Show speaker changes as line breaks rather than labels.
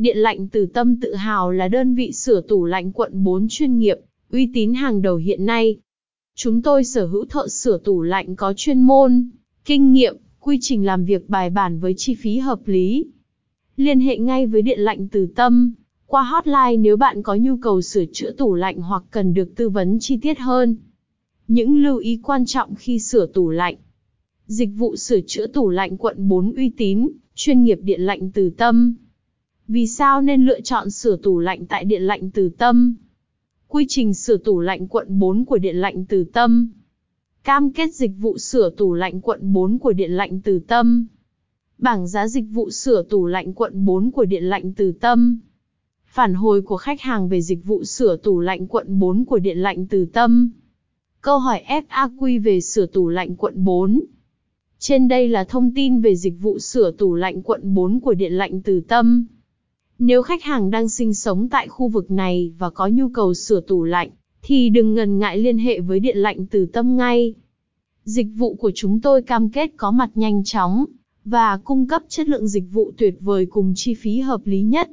Điện lạnh Từ Tâm tự hào là đơn vị sửa tủ lạnh quận 4 chuyên nghiệp, uy tín hàng đầu hiện nay. Chúng tôi sở hữu thợ sửa tủ lạnh có chuyên môn, kinh nghiệm, quy trình làm việc bài bản với chi phí hợp lý. Liên hệ ngay với Điện lạnh Từ Tâm qua hotline nếu bạn có nhu cầu sửa chữa tủ lạnh hoặc cần được tư vấn chi tiết hơn. Những lưu ý quan trọng khi sửa tủ lạnh. Dịch vụ sửa chữa tủ lạnh quận 4 uy tín, chuyên nghiệp điện lạnh từ tâm. Vì sao nên lựa chọn sửa tủ lạnh tại điện lạnh từ tâm? Quy trình sửa tủ lạnh quận 4 của điện lạnh từ tâm. Cam kết dịch vụ sửa tủ lạnh quận 4 của điện lạnh từ tâm. Bảng giá dịch vụ sửa tủ lạnh quận 4 của điện lạnh từ tâm. Phản hồi của khách hàng về dịch vụ sửa tủ lạnh quận 4 của điện lạnh từ tâm. Câu hỏi FAQ về sửa tủ lạnh quận 4. Trên đây là thông tin về dịch vụ sửa tủ lạnh quận 4 của Điện lạnh Từ Tâm. Nếu khách hàng đang sinh sống tại khu vực này và có nhu cầu sửa tủ lạnh, thì đừng ngần ngại liên hệ với Điện lạnh Từ Tâm ngay. Dịch vụ của chúng tôi cam kết có mặt nhanh chóng và cung cấp chất lượng dịch vụ tuyệt vời cùng chi phí hợp lý nhất.